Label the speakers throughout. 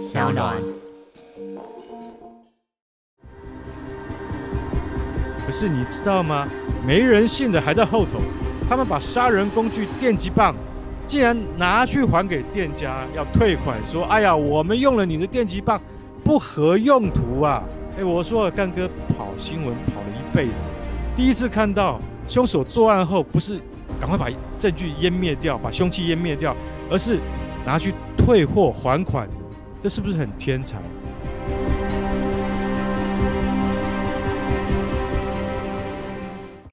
Speaker 1: 小暖。
Speaker 2: 可是你知道吗？没人性的还在后头，他们把杀人工具电击棒竟然拿去还给店家，要退款，说：“哎呀，我们用了你的电击棒，不合用途啊！”哎，我说干哥跑新闻跑了一辈子，第一次看到凶手作案后不是赶快把证据湮灭掉，把凶器湮灭掉，而是拿去退货还款，这是不是很天才？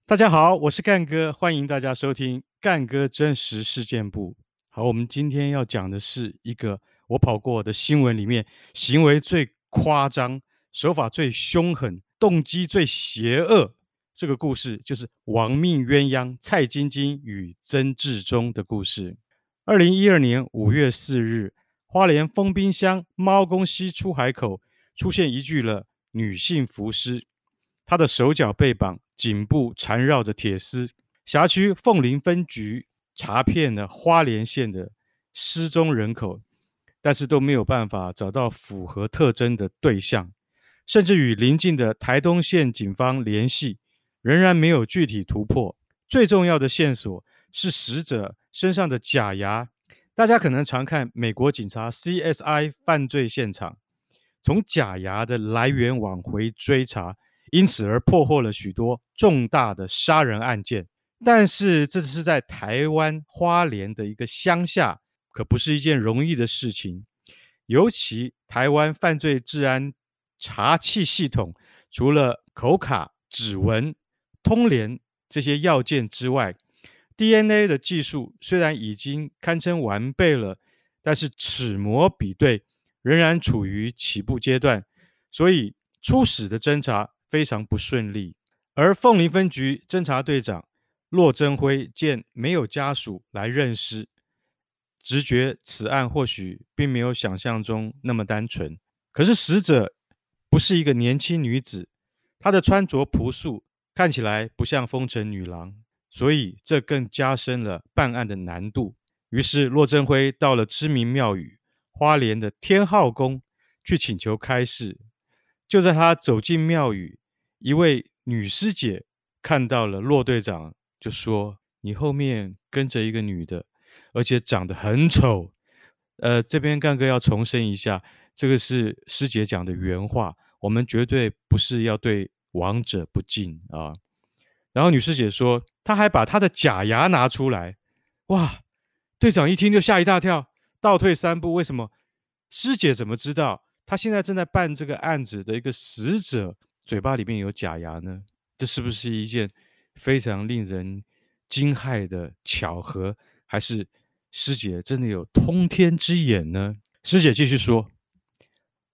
Speaker 2: 大家好，我是干哥，欢迎大家收听干哥真实事件簿。好，我们今天要讲的是一个我跑过的新闻里面行为最夸张、手法最凶狠、动机最邪恶这个故事，就是亡命鸳鸯蔡晶晶与曾志忠的故事。二零一二年五月四日，花莲丰滨乡猫公溪出海口出现一具了女性浮尸，她的手脚被绑。颈部缠绕着铁丝，辖区凤林分局查遍了花莲县的失踪人口，但是都没有办法找到符合特征的对象，甚至与邻近的台东县警方联系，仍然没有具体突破。最重要的线索是死者身上的假牙，大家可能常看美国警察 CSI 犯罪现场，从假牙的来源往回追查。因此而破获了许多重大的杀人案件，但是这是在台湾花莲的一个乡下，可不是一件容易的事情。尤其台湾犯罪治安查缉系统，除了口卡、指纹、通联这些要件之外，DNA 的技术虽然已经堪称完备了，但是齿模比对仍然处于起步阶段，所以初始的侦查。非常不顺利，而凤林分局侦查队长骆贞辉见没有家属来认尸，直觉此案或许并没有想象中那么单纯。可是死者不是一个年轻女子，她的穿着朴素，看起来不像风尘女郎，所以这更加深了办案的难度。于是骆贞辉到了知名庙宇花莲的天后宫去请求开示。就在他走进庙宇，一位女师姐看到了骆队长，就说：“你后面跟着一个女的，而且长得很丑。”呃，这边干哥要重申一下，这个是师姐讲的原话，我们绝对不是要对亡者不敬啊。然后女师姐说，他还把他的假牙拿出来，哇！队长一听就吓一大跳，倒退三步，为什么？师姐怎么知道？他现在正在办这个案子的一个死者嘴巴里面有假牙呢，这是不是一件非常令人惊骇的巧合？还是师姐真的有通天之眼呢？师姐继续说，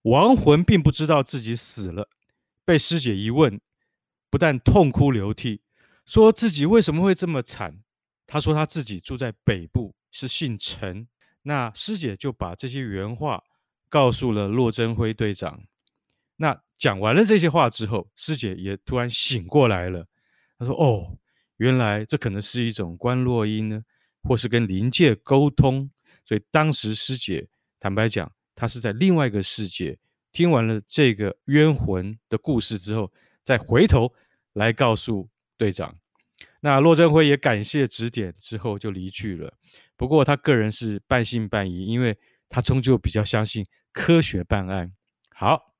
Speaker 2: 亡魂并不知道自己死了，被师姐一问，不但痛哭流涕，说自己为什么会这么惨。他说他自己住在北部，是姓陈。那师姐就把这些原话。告诉了骆贞辉队长。那讲完了这些话之后，师姐也突然醒过来了。她说：“哦，原来这可能是一种观落音呢，或是跟灵界沟通。”所以当时师姐坦白讲，她是在另外一个世界。听完了这个冤魂的故事之后，再回头来告诉队长。那骆振辉也感谢指点之后就离去了。不过他个人是半信半疑，因为他终究比较相信。科学办案，好，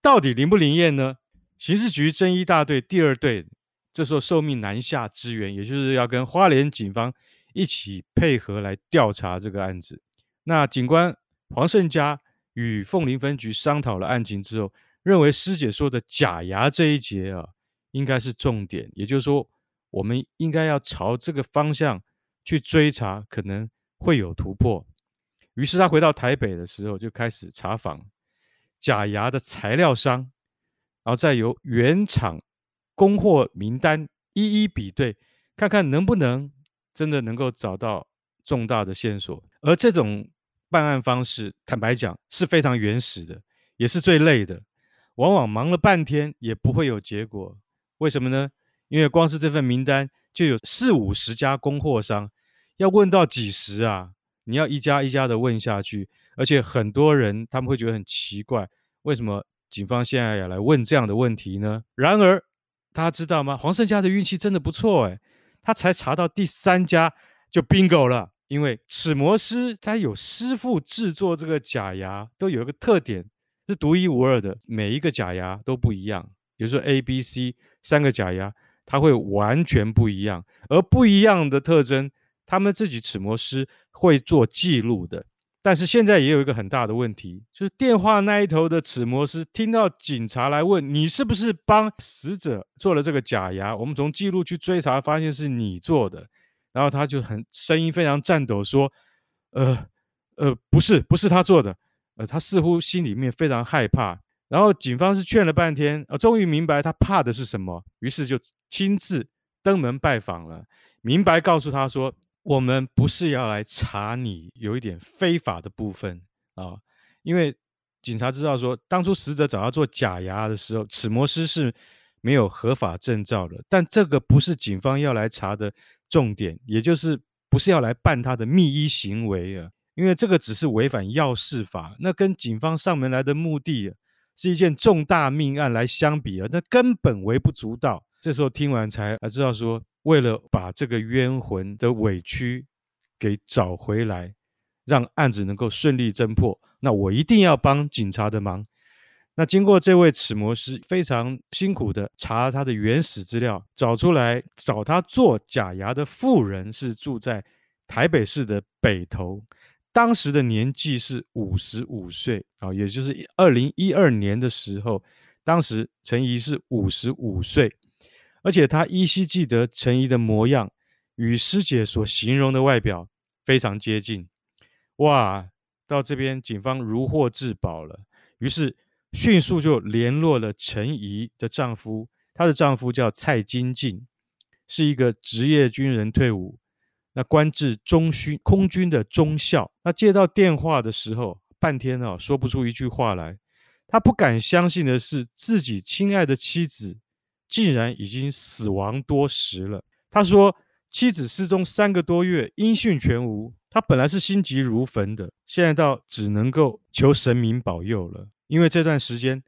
Speaker 2: 到底灵不灵验呢？刑事局侦一大队第二队这时候受命南下支援，也就是要跟花莲警方一起配合来调查这个案子。那警官黄胜家与凤林分局商讨了案情之后，认为师姐说的假牙这一节啊，应该是重点，也就是说，我们应该要朝这个方向去追查，可能会有突破。于是他回到台北的时候，就开始查访假牙的材料商，然后再由原厂供货名单一一比对，看看能不能真的能够找到重大的线索。而这种办案方式，坦白讲是非常原始的，也是最累的，往往忙了半天也不会有结果。为什么呢？因为光是这份名单就有四五十家供货商，要问到几十啊？你要一家一家的问下去，而且很多人他们会觉得很奇怪，为什么警方现在要来问这样的问题呢？然而，大家知道吗？黄胜家的运气真的不错哎，他才查到第三家就 bingo 了，因为齿模师他有师傅制作这个假牙，都有一个特点是独一无二的，每一个假牙都不一样。比如说 A、B、C 三个假牙，它会完全不一样，而不一样的特征，他们自己齿模师会做记录的。但是现在也有一个很大的问题，就是电话那一头的齿模师听到警察来问你是不是帮死者做了这个假牙，我们从记录去追查，发现是你做的，然后他就很声音非常颤抖说：“呃呃，不是，不是他做的。”呃，他似乎心里面非常害怕。然后警方是劝了半天，呃，终于明白他怕的是什么，于是就亲自登门拜访了，明白告诉他说。我们不是要来查你有一点非法的部分啊，因为警察知道说，当初死者找他做假牙的时候，齿模师是没有合法证照的。但这个不是警方要来查的重点，也就是不是要来办他的密医行为啊，因为这个只是违反药事法，那跟警方上门来的目的是一件重大命案来相比啊，那根本微不足道。这时候听完才才知道说。为了把这个冤魂的委屈给找回来，让案子能够顺利侦破，那我一定要帮警察的忙。那经过这位齿模师非常辛苦的查他的原始资料，找出来找他做假牙的妇人是住在台北市的北投，当时的年纪是五十五岁啊，也就是二零一二年的时候，当时陈怡是五十五岁。而且他依稀记得陈怡的模样，与师姐所形容的外表非常接近。哇，到这边警方如获至宝了，于是迅速就联络了陈怡的丈夫，她的丈夫叫蔡金进，是一个职业军人退伍，那官至中勋空军的中校。那接到电话的时候，半天啊说不出一句话来，他不敢相信的是自己亲爱的妻子。竟然已经死亡多时了。他说，妻子失踪三个多月，音讯全无。他本来是心急如焚的，现在倒只能够求神明保佑了。因为这段时间，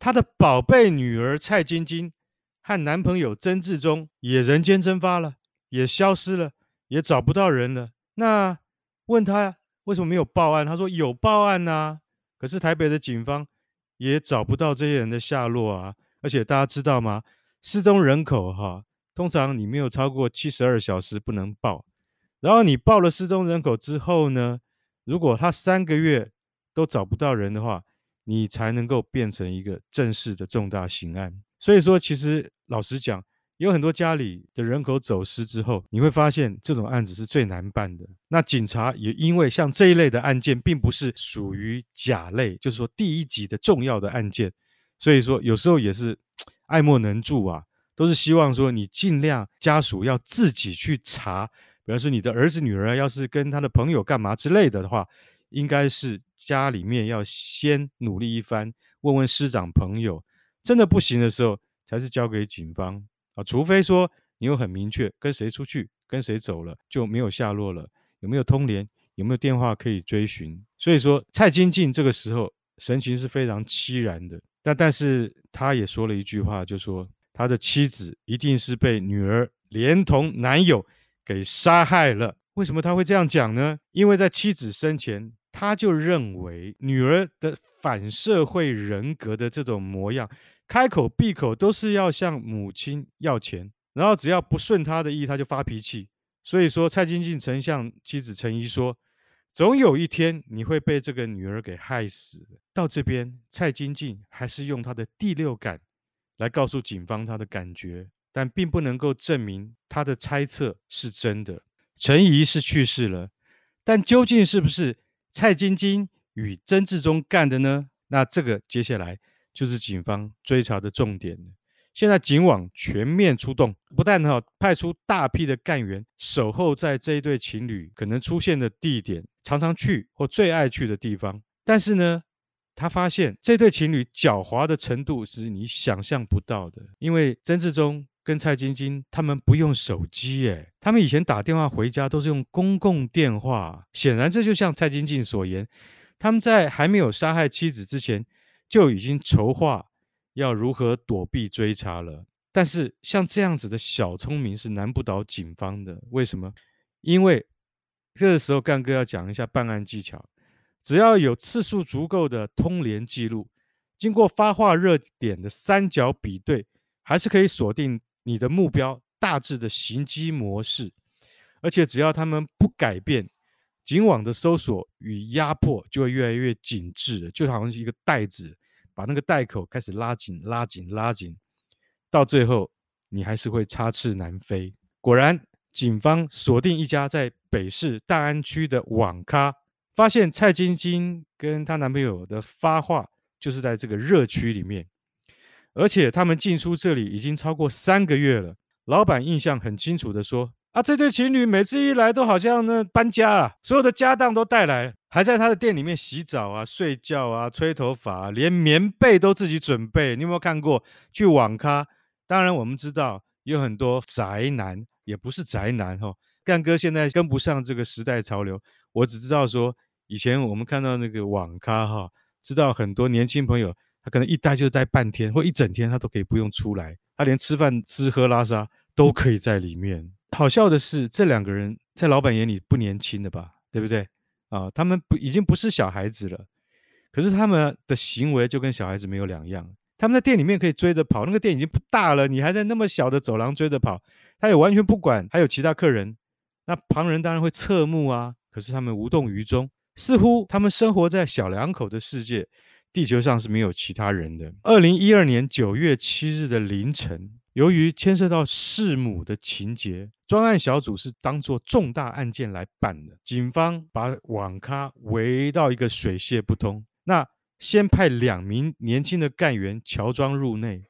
Speaker 2: 他的宝贝女儿蔡晶晶和男朋友曾志忠也人间蒸发了，也消失了，也找不到人了。那问他为什么没有报案？他说有报案呐，可是台北的警方也找不到这些人的下落啊。而且大家知道吗？失踪人口哈，通常你没有超过七十二小时不能报。然后你报了失踪人口之后呢，如果他三个月都找不到人的话，你才能够变成一个正式的重大刑案。所以说，其实老实讲，有很多家里的人口走失之后，你会发现这种案子是最难办的。那警察也因为像这一类的案件，并不是属于甲类，就是说第一级的重要的案件。所以说，有时候也是爱莫能助啊，都是希望说你尽量家属要自己去查，比方说你的儿子女儿要是跟他的朋友干嘛之类的的话，应该是家里面要先努力一番，问问师长朋友，真的不行的时候，才是交给警方啊，除非说你有很明确跟谁出去，跟谁走了就没有下落了，有没有通联，有没有电话可以追寻。所以说，蔡金进这个时候神情是非常凄然的。但但是他也说了一句话，就说他的妻子一定是被女儿连同男友给杀害了。为什么他会这样讲呢？因为在妻子生前，他就认为女儿的反社会人格的这种模样，开口闭口都是要向母亲要钱，然后只要不顺他的意，他就发脾气。所以说，蔡金进曾向妻子陈仪说。总有一天你会被这个女儿给害死。到这边，蔡金进还是用她的第六感来告诉警方她的感觉，但并不能够证明她的猜测是真的。陈仪是去世了，但究竟是不是蔡金晶与曾志忠干的呢？那这个接下来就是警方追查的重点。现在警网全面出动，不但哈派出大批的干员守候在这一对情侣可能出现的地点，常常去或最爱去的地方。但是呢，他发现这对情侣狡猾的程度是你想象不到的。因为曾志忠跟蔡晶晶他们不用手机，诶，他们以前打电话回家都是用公共电话。显然，这就像蔡晶晶所言，他们在还没有杀害妻子之前，就已经筹划要如何躲避追查了。但是像这样子的小聪明是难不倒警方的。为什么？因为这个时候干哥要讲一下办案技巧。只要有次数足够的通联记录，经过发话热点的三角比对，还是可以锁定你的目标大致的行机模式。而且只要他们不改变，警网的搜索与压迫就会越来越紧致，就好像是一个袋子，把那个袋口开始拉紧、拉紧、拉紧，到最后你还是会插翅难飞。果然，警方锁定一家在北市大安区的网咖。发现蔡晶晶跟她男朋友的发话就是在这个热区里面，而且他们进出这里已经超过三个月了。老板印象很清楚的说：“啊，这对情侣每次一来都好像那搬家啊，所有的家当都带来，还在他的店里面洗澡啊、睡觉啊、吹头发啊，连棉被都自己准备。你有没有看过去网咖？当然我们知道有很多宅男，也不是宅男哈。干哥现在跟不上这个时代潮流，我只知道说。”以前我们看到那个网咖哈，知道很多年轻朋友，他可能一待就待半天或一整天，他都可以不用出来，他连吃饭、吃喝拉撒都可以在里面。好笑的是，这两个人在老板眼里不年轻的吧？对不对？啊，他们不已经不是小孩子了，可是他们的行为就跟小孩子没有两样。他们在店里面可以追着跑，那个店已经不大了，你还在那么小的走廊追着跑，他也完全不管还有其他客人，那旁人当然会侧目啊，可是他们无动于衷。似乎他们生活在小两口的世界，地球上是没有其他人的。二零一二年九月七日的凌晨，由于牵涉到弑母的情节，专案小组是当作重大案件来办的。警方把网咖围到一个水泄不通。那先派两名年轻的干员乔装入内，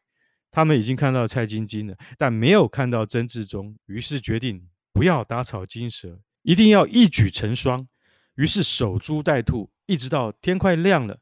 Speaker 2: 他们已经看到蔡晶晶了，但没有看到曾志忠，于是决定不要打草惊蛇，一定要一举成双。于是守株待兔，一直到天快亮了，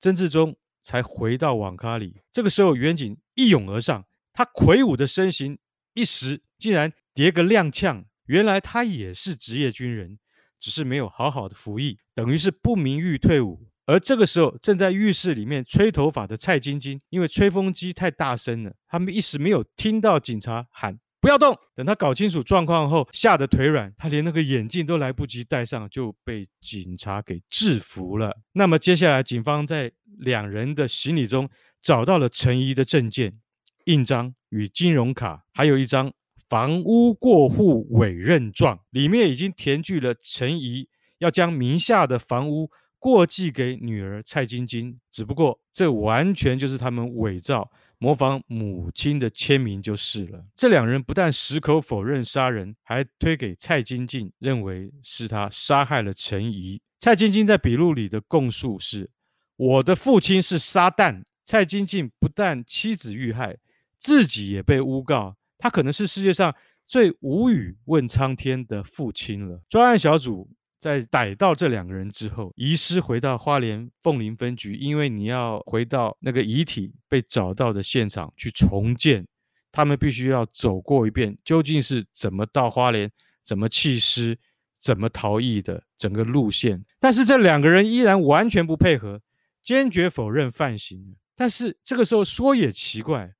Speaker 2: 曾志忠才回到网咖里。这个时候，远警一拥而上，他魁梧的身形一时竟然跌个踉跄。原来他也是职业军人，只是没有好好的服役，等于是不名誉退伍。而这个时候，正在浴室里面吹头发的蔡晶晶，因为吹风机太大声了，他们一时没有听到警察喊。不要动！等他搞清楚状况后，吓得腿软，他连那个眼镜都来不及戴上，就被警察给制服了。那么接下来，警方在两人的行李中找到了陈仪的证件、印章与金融卡，还有一张房屋过户委任状，里面已经填具了陈怡要将名下的房屋过继给女儿蔡晶晶。只不过，这完全就是他们伪造。模仿母亲的签名就是了。这两人不但矢口否认杀人，还推给蔡晶晶，认为是他杀害了陈怡。蔡晶晶在笔录里的供述是：“我的父亲是撒旦。”蔡晶晶不但妻子遇害，自己也被诬告，他可能是世界上最无语问苍天的父亲了。专案小组。在逮到这两个人之后，移师回到花莲凤林分局，因为你要回到那个遗体被找到的现场去重建，他们必须要走过一遍，究竟是怎么到花莲、怎么弃尸、怎么逃逸的整个路线。但是这两个人依然完全不配合，坚决否认犯行。但是这个时候说也奇怪，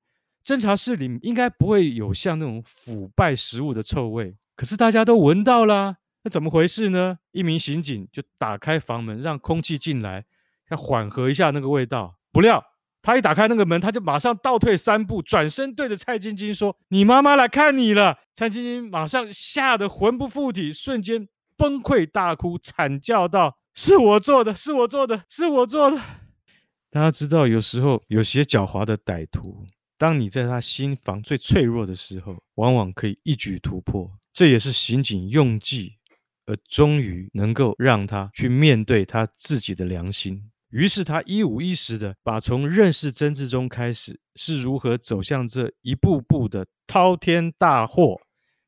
Speaker 2: 侦查室里应该不会有像那种腐败食物的臭味，可是大家都闻到了。那怎么回事呢？一名刑警就打开房门，让空气进来，要缓和一下那个味道。不料他一打开那个门，他就马上倒退三步，转身对着蔡晶晶说：“你妈妈来看你了。”蔡晶晶马上吓得魂不附体，瞬间崩溃大哭，惨叫道：“是我做的，是我做的，是我做的。”大家知道，有时候有些狡猾的歹徒，当你在他心房最脆弱的时候，往往可以一举突破。这也是刑警用计。而终于能够让他去面对他自己的良心，于是他一五一十的把从认识曾志忠开始是如何走向这一步步的滔天大祸，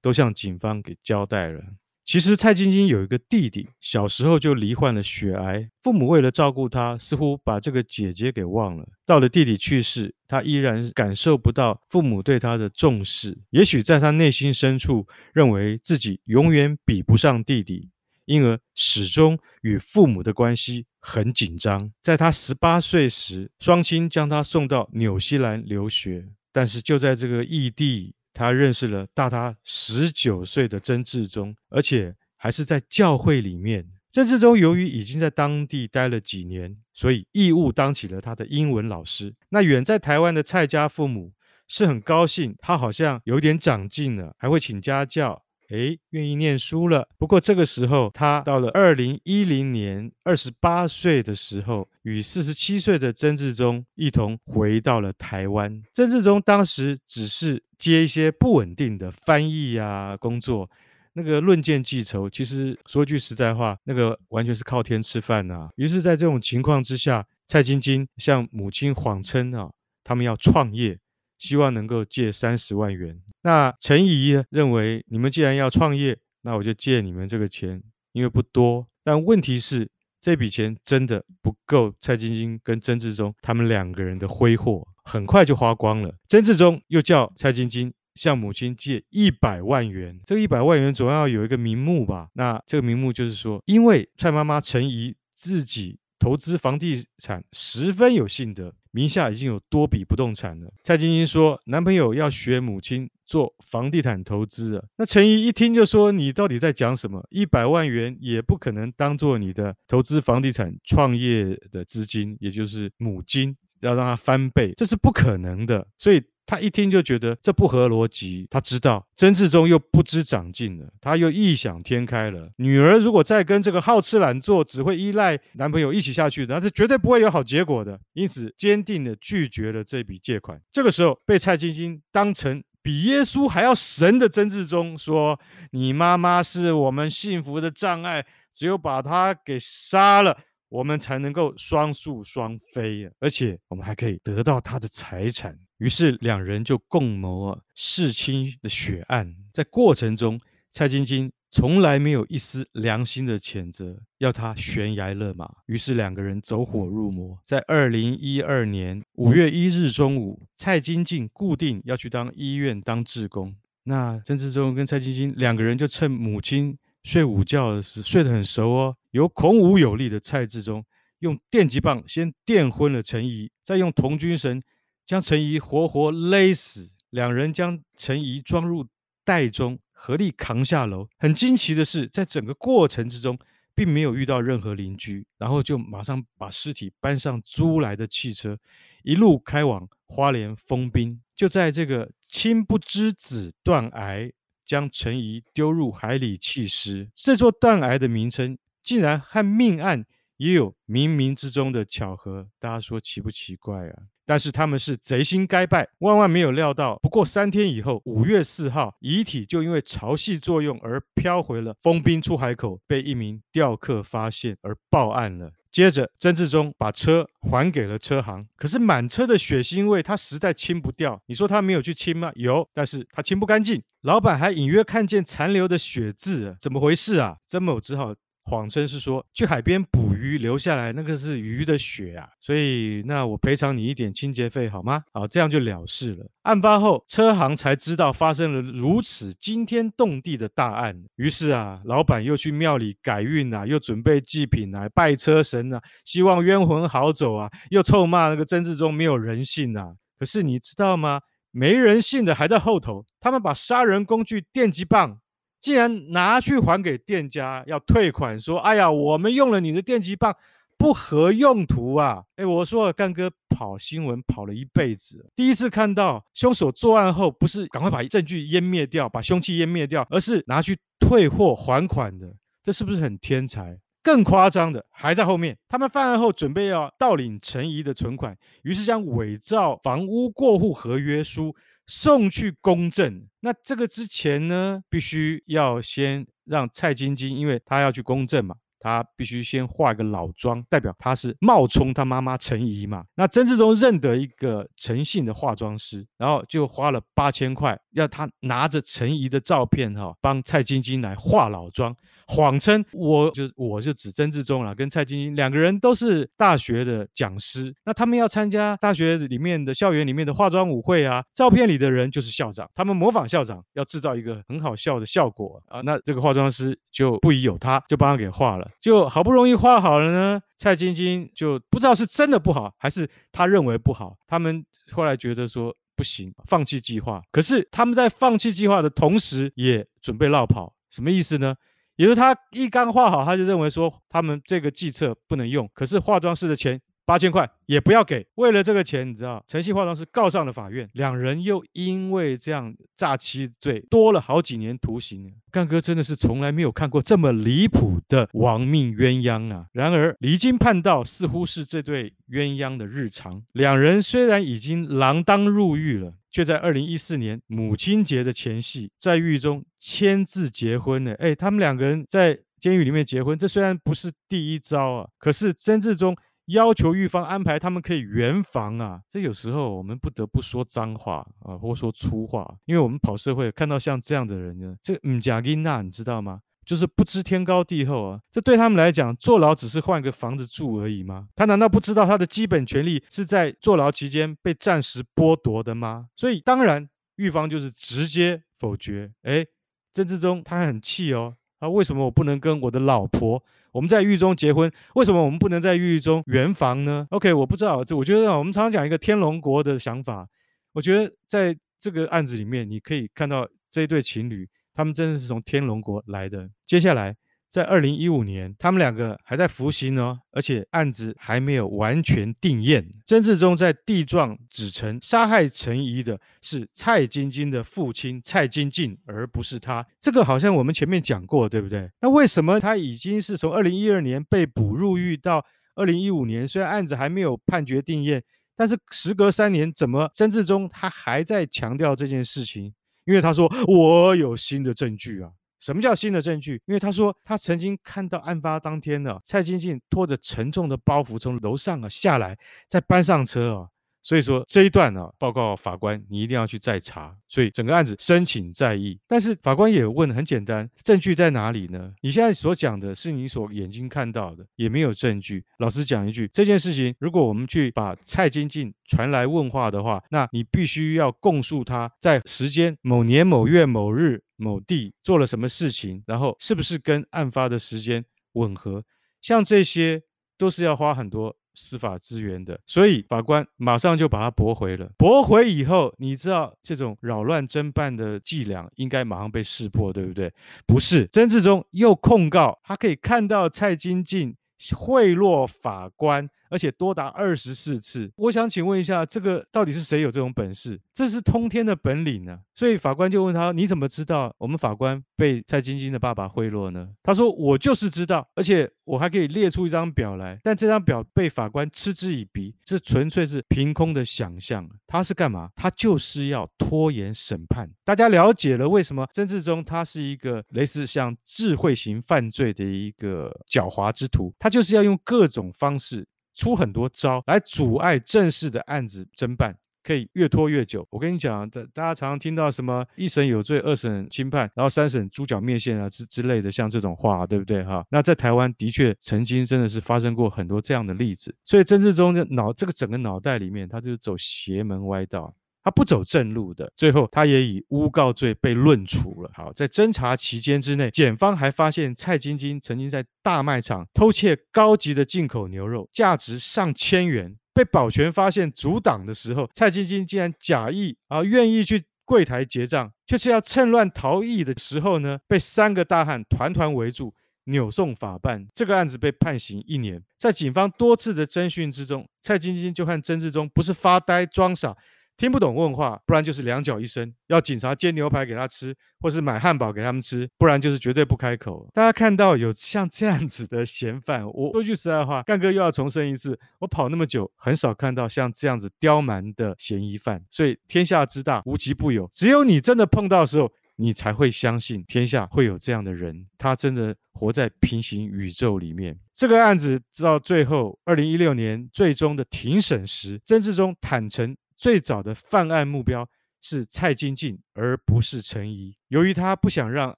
Speaker 2: 都向警方给交代了。其实蔡晶晶有一个弟弟，小时候就罹患了血癌，父母为了照顾他，似乎把这个姐姐给忘了。到了弟弟去世，他依然感受不到父母对他的重视。也许在他内心深处，认为自己永远比不上弟弟，因而始终与父母的关系很紧张。在他十八岁时，双亲将他送到纽西兰留学，但是就在这个异地，他认识了大他十九岁的曾志忠，而且还是在教会里面。曾志忠由于已经在当地待了几年，所以义务当起了他的英文老师。那远在台湾的蔡家父母是很高兴，他好像有点长进了，还会请家教，诶，愿意念书了。不过这个时候，他到了二零一零年二十八岁的时候，与四十七岁的曾志忠一同回到了台湾。曾志忠当时只是接一些不稳定的翻译啊工作。那个论剑记仇，其实说句实在话，那个完全是靠天吃饭呐、于是，在这种情况之下，蔡晶晶向母亲谎称啊，他们要创业，希望能够借三十万元。那陈怡认为，你们既然要创业，那我就借你们这个钱，因为不多。但问题是，这笔钱真的不够蔡晶晶跟曾志忠他们两个人的挥霍，很快就花光了。曾志忠又叫蔡晶晶。向母亲借一百万元，这个一百万元总要有一个名目吧？那这个名目就是说，因为蔡妈妈陈怡自己投资房地产十分有心得，名下已经有多笔不动产了。蔡晶晶说，男朋友要学母亲做房地产投资啊。那陈怡一听就说，你到底在讲什么？一百万元也不可能当做你的投资房地产创业的资金，也就是母金，要让它翻倍，这是不可能的。所以。他一听就觉得这不合逻辑，他知道曾志忠又不知长进了，他又异想天开了。女儿如果再跟这个好吃懒做、只会依赖男朋友一起下去，那是绝对不会有好结果的。因此，坚定地拒绝了这笔借款。这个时候，被蔡晶晶当成比耶稣还要神的曾志忠说：“你妈妈是我们幸福的障碍，只有把她给杀了。”我们才能够双宿双飞，而且我们还可以得到他的财产。于是两人就共谋啊弑亲的血案。在过程中，蔡晶晶从来没有一丝良心的谴责，要他悬崖勒马。于是两个人走火入魔。在二零一二年五月一日中午，蔡晶晶固定要去当医院当志工。那曾志忠跟蔡晶晶两个人就趁母亲睡午觉的时，睡得很熟哦。由孔武有力的蔡志忠用电击棒先电昏了陈怡，再用童军绳将陈怡活活勒死。两人将陈怡装入袋中，合力扛下楼。很惊奇的是，在整个过程之中，并没有遇到任何邻居，然后就马上把尸体搬上租来的汽车，一路开往花莲封滨。就在这个亲不知子断崖，将陈怡丢入海里弃尸。这座断崖的名称。竟然和命案也有冥冥之中的巧合，大家说奇不奇怪啊？但是他们是贼心该败，万万没有料到，不过三天以后，五月四号，遗体就因为潮汐作用而飘回了丰滨出海口，被一名钓客发现而报案了。接着，曾志忠把车还给了车行，可是满车的血腥味，他实在清不掉。你说他没有去清吗？有，但是他清不干净。老板还隐约看见残留的血渍，怎么回事啊？曾某只好。谎称是说去海边捕鱼留下来，那个是鱼的血啊，所以那我赔偿你一点清洁费好吗？好，这样就了事了。案发后，车行才知道发生了如此惊天动地的大案，于是啊，老板又去庙里改运啊，又准备祭品啊，拜车神啊，希望冤魂好走啊，又臭骂那个曾志忠没有人性啊。可是你知道吗？没人性的还在后头，他们把杀人工具电击棒。竟然拿去还给店家，要退款，说：“哎呀，我们用了你的电击棒，不合用途啊！”哎，我说干哥跑新闻跑了一辈子，第一次看到凶手作案后，不是赶快把证据湮灭掉，把凶器湮灭掉，而是拿去退货还款的，这是不是很天才？更夸张的还在后面，他们犯案后准备要盗领陈怡的存款，于是将伪造房屋过户合约书。送去公证，那这个之前呢，必须要先让蔡晶晶，因为她要去公证嘛，她必须先化一个老妆，代表她是冒充她妈妈陈怡嘛。那曾志忠认得一个陈姓的化妆师，然后就花了八千块，要他拿着陈怡的照片哈、哦，帮蔡晶晶来化老妆，谎称我就我就指曾志忠了，跟蔡晶晶两个人都是大学的讲师，那他们要参加大学里面的校园里面的化妆舞会啊，照片里的人就是校长，他们模仿校长，要制造一个很好笑的效果啊，那这个化妆师就不疑有他，就帮他给画了，就好不容易画好了呢，蔡晶晶就不知道是真的不好，还是他认为不好，他们后来觉得说。不行，放弃计划。可是他们在放弃计划的同时，也准备落跑。什么意思呢？也就是他一刚画好，他就认为说他们这个计策不能用。可是化妆师的钱。八千块也不要给，为了这个钱，你知道，陈姓化妆师告上了法院，两人又因为这样诈欺罪多了好几年徒刑。干哥真的是从来没有看过这么离谱的亡命鸳鸯啊！然而离经叛道似乎是这对鸳鸯的日常。两人虽然已经锒铛入狱了，却在二零一四年母亲节的前夕，在狱中签字结婚了。哎，他们两个人在监狱里面结婚，这虽然不是第一招啊，可是曾志忠。要求狱方安排他们可以圆房啊，这有时候我们不得不说脏话啊，或说粗话，因为我们跑社会看到像这样的人呢，这个唔假囡娜，你知道吗？就是不知天高地厚啊，这对他们来讲，坐牢只是换个房子住而已吗？他难道不知道他的基本权利是在坐牢期间被暂时剥夺的吗？所以当然，狱方就是直接否决。哎，郑志忠他很气哦。啊，为什么我不能跟我的老婆我们在狱中结婚？为什么我们不能在狱中圆房呢？OK，我不知道，这我觉得，我们常常讲一个天龙国的想法。我觉得在这个案子里面，你可以看到这一对情侣，他们真的是从天龙国来的。接下来。在二零一五年，他们两个还在服刑哦，而且案子还没有完全定验。曾志忠在地状指称杀害陈怡的是蔡晶晶的父亲蔡金进，而不是他。这个好像我们前面讲过，对不对？那为什么他已经是从二零一二年被捕入狱到二零一五年，虽然案子还没有判决定验，但是时隔三年，怎么曾志忠他还在强调这件事情？因为他说我有新的证据啊。什么叫新的证据？因为他说他曾经看到案发当天的蔡金进拖着沉重的包袱从楼上啊下来，再搬上车啊。所以说这一段呢、啊，报告法官，你一定要去再查。所以整个案子申请再议，但是法官也问，很简单，证据在哪里呢？你现在所讲的是你所眼睛看到的，也没有证据。老实讲一句，这件事情，如果我们去把蔡金进传来问话的话，那你必须要供述他在时间某年某月某日某地做了什么事情，然后是不是跟案发的时间吻合？像这些都是要花很多。司法资源的，所以法官马上就把他驳回了。驳回以后，你知道这种扰乱侦办的伎俩应该马上被识破，对不对？不是，曾志忠又控告他可以看到蔡金进贿赂法官。而且多达二十四次，我想请问一下，这个到底是谁有这种本事？这是通天的本领呢、啊。所以法官就问他：“你怎么知道我们法官被蔡晶晶的爸爸贿赂呢？”他说：“我就是知道，而且我还可以列出一张表来。但这张表被法官嗤之以鼻，这纯粹是凭空的想象。他是干嘛？他就是要拖延审判。大家了解了为什么曾志忠他是一个类似像智慧型犯罪的一个狡猾之徒？他就是要用各种方式。”出很多招来阻碍正式的案子侦办，可以越拖越久。我跟你讲，大大家常常听到什么一审有罪，二审轻判，然后三审猪脚面线啊之之类的，像这种话，对不对哈？那在台湾的确曾经真的是发生过很多这样的例子。所以曾志忠的脑这个整个脑袋里面，他就是走邪门歪道。他不走正路的，最后他也以诬告罪被论处了。好，在侦查期间之内，检方还发现蔡晶晶曾经在大卖场偷窃高级的进口牛肉，价值上千元。被保全发现阻挡的时候，蔡晶晶竟然假意啊愿意去柜台结账，却是要趁乱逃逸的时候呢，被三个大汉团团围住，扭送法办。这个案子被判刑一年。在警方多次的侦讯之中，蔡晶晶就和曾志忠不是发呆装傻。听不懂问话，不然就是两脚一伸，要警察煎牛排给他吃，或是买汉堡给他们吃，不然就是绝对不开口。大家看到有像这样子的嫌犯，我 说句实在话，干哥又要重申一次，我跑那么久，很少看到像这样子刁蛮的嫌疑犯。所以天下之大，无奇不有，只有你真的碰到的时候，你才会相信天下会有这样的人，他真的活在平行宇宙里面。这个案子直到最后，二零一六年最终的庭审时，曾志忠坦诚。最早的犯案目标是蔡金靖，而不是陈怡。由于他不想让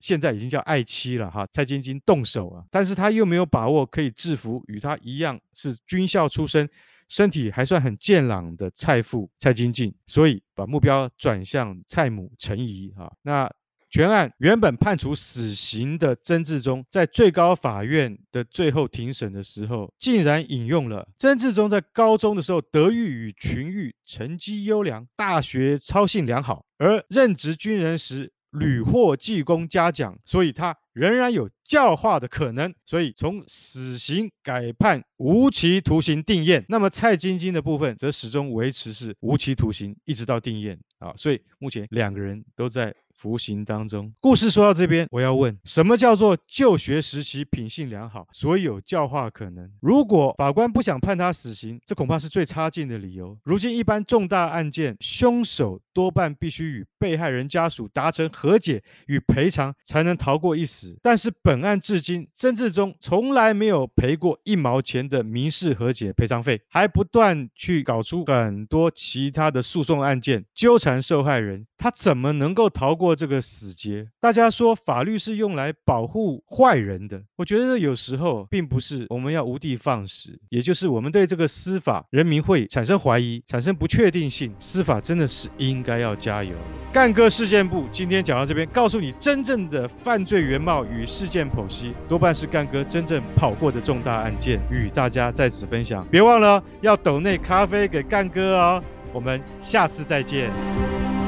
Speaker 2: 现在已经叫爱妻了哈蔡晶晶动手啊，但是他又没有把握可以制服与他一样是军校出身、身体还算很健朗的蔡父蔡金靖，所以把目标转向蔡母陈怡哈。那全案原本判处死刑的曾志忠，在最高法院的最后庭审的时候，竟然引用了曾志忠在高中的时候德育与群育成绩优良，大学操性良好，而任职军人时屡获记功嘉奖，所以他仍然有教化的可能，所以从死刑改判无期徒刑定谳。那么蔡晶晶的部分则始终维持是无期徒刑，一直到定谳啊。所以目前两个人都在。服刑当中，故事说到这边，我要问：什么叫做就学时期品性良好，所以有教化可能？如果法官不想判他死刑，这恐怕是最差劲的理由。如今一般重大案件，凶手多半必须与被害人家属达成和解与赔偿，才能逃过一死。但是本案至今，曾志忠从来没有赔过一毛钱的民事和解赔偿费，还不断去搞出很多其他的诉讼案件，纠缠受害人，他怎么能够逃过过这个死结？大家说法律是用来保护坏人的，我觉得有时候并不是我们要无的放矢，也就是我们对这个司法人民会产生怀疑，产生不确定性。司法真的是应该要加油。干哥事件部今天讲到这边，告诉你真正的犯罪原貌与事件剖析，多半是干哥真正跑过的重大案件，与大家在此分享。别忘了要抖内咖啡给干哥哦，我们下次再见。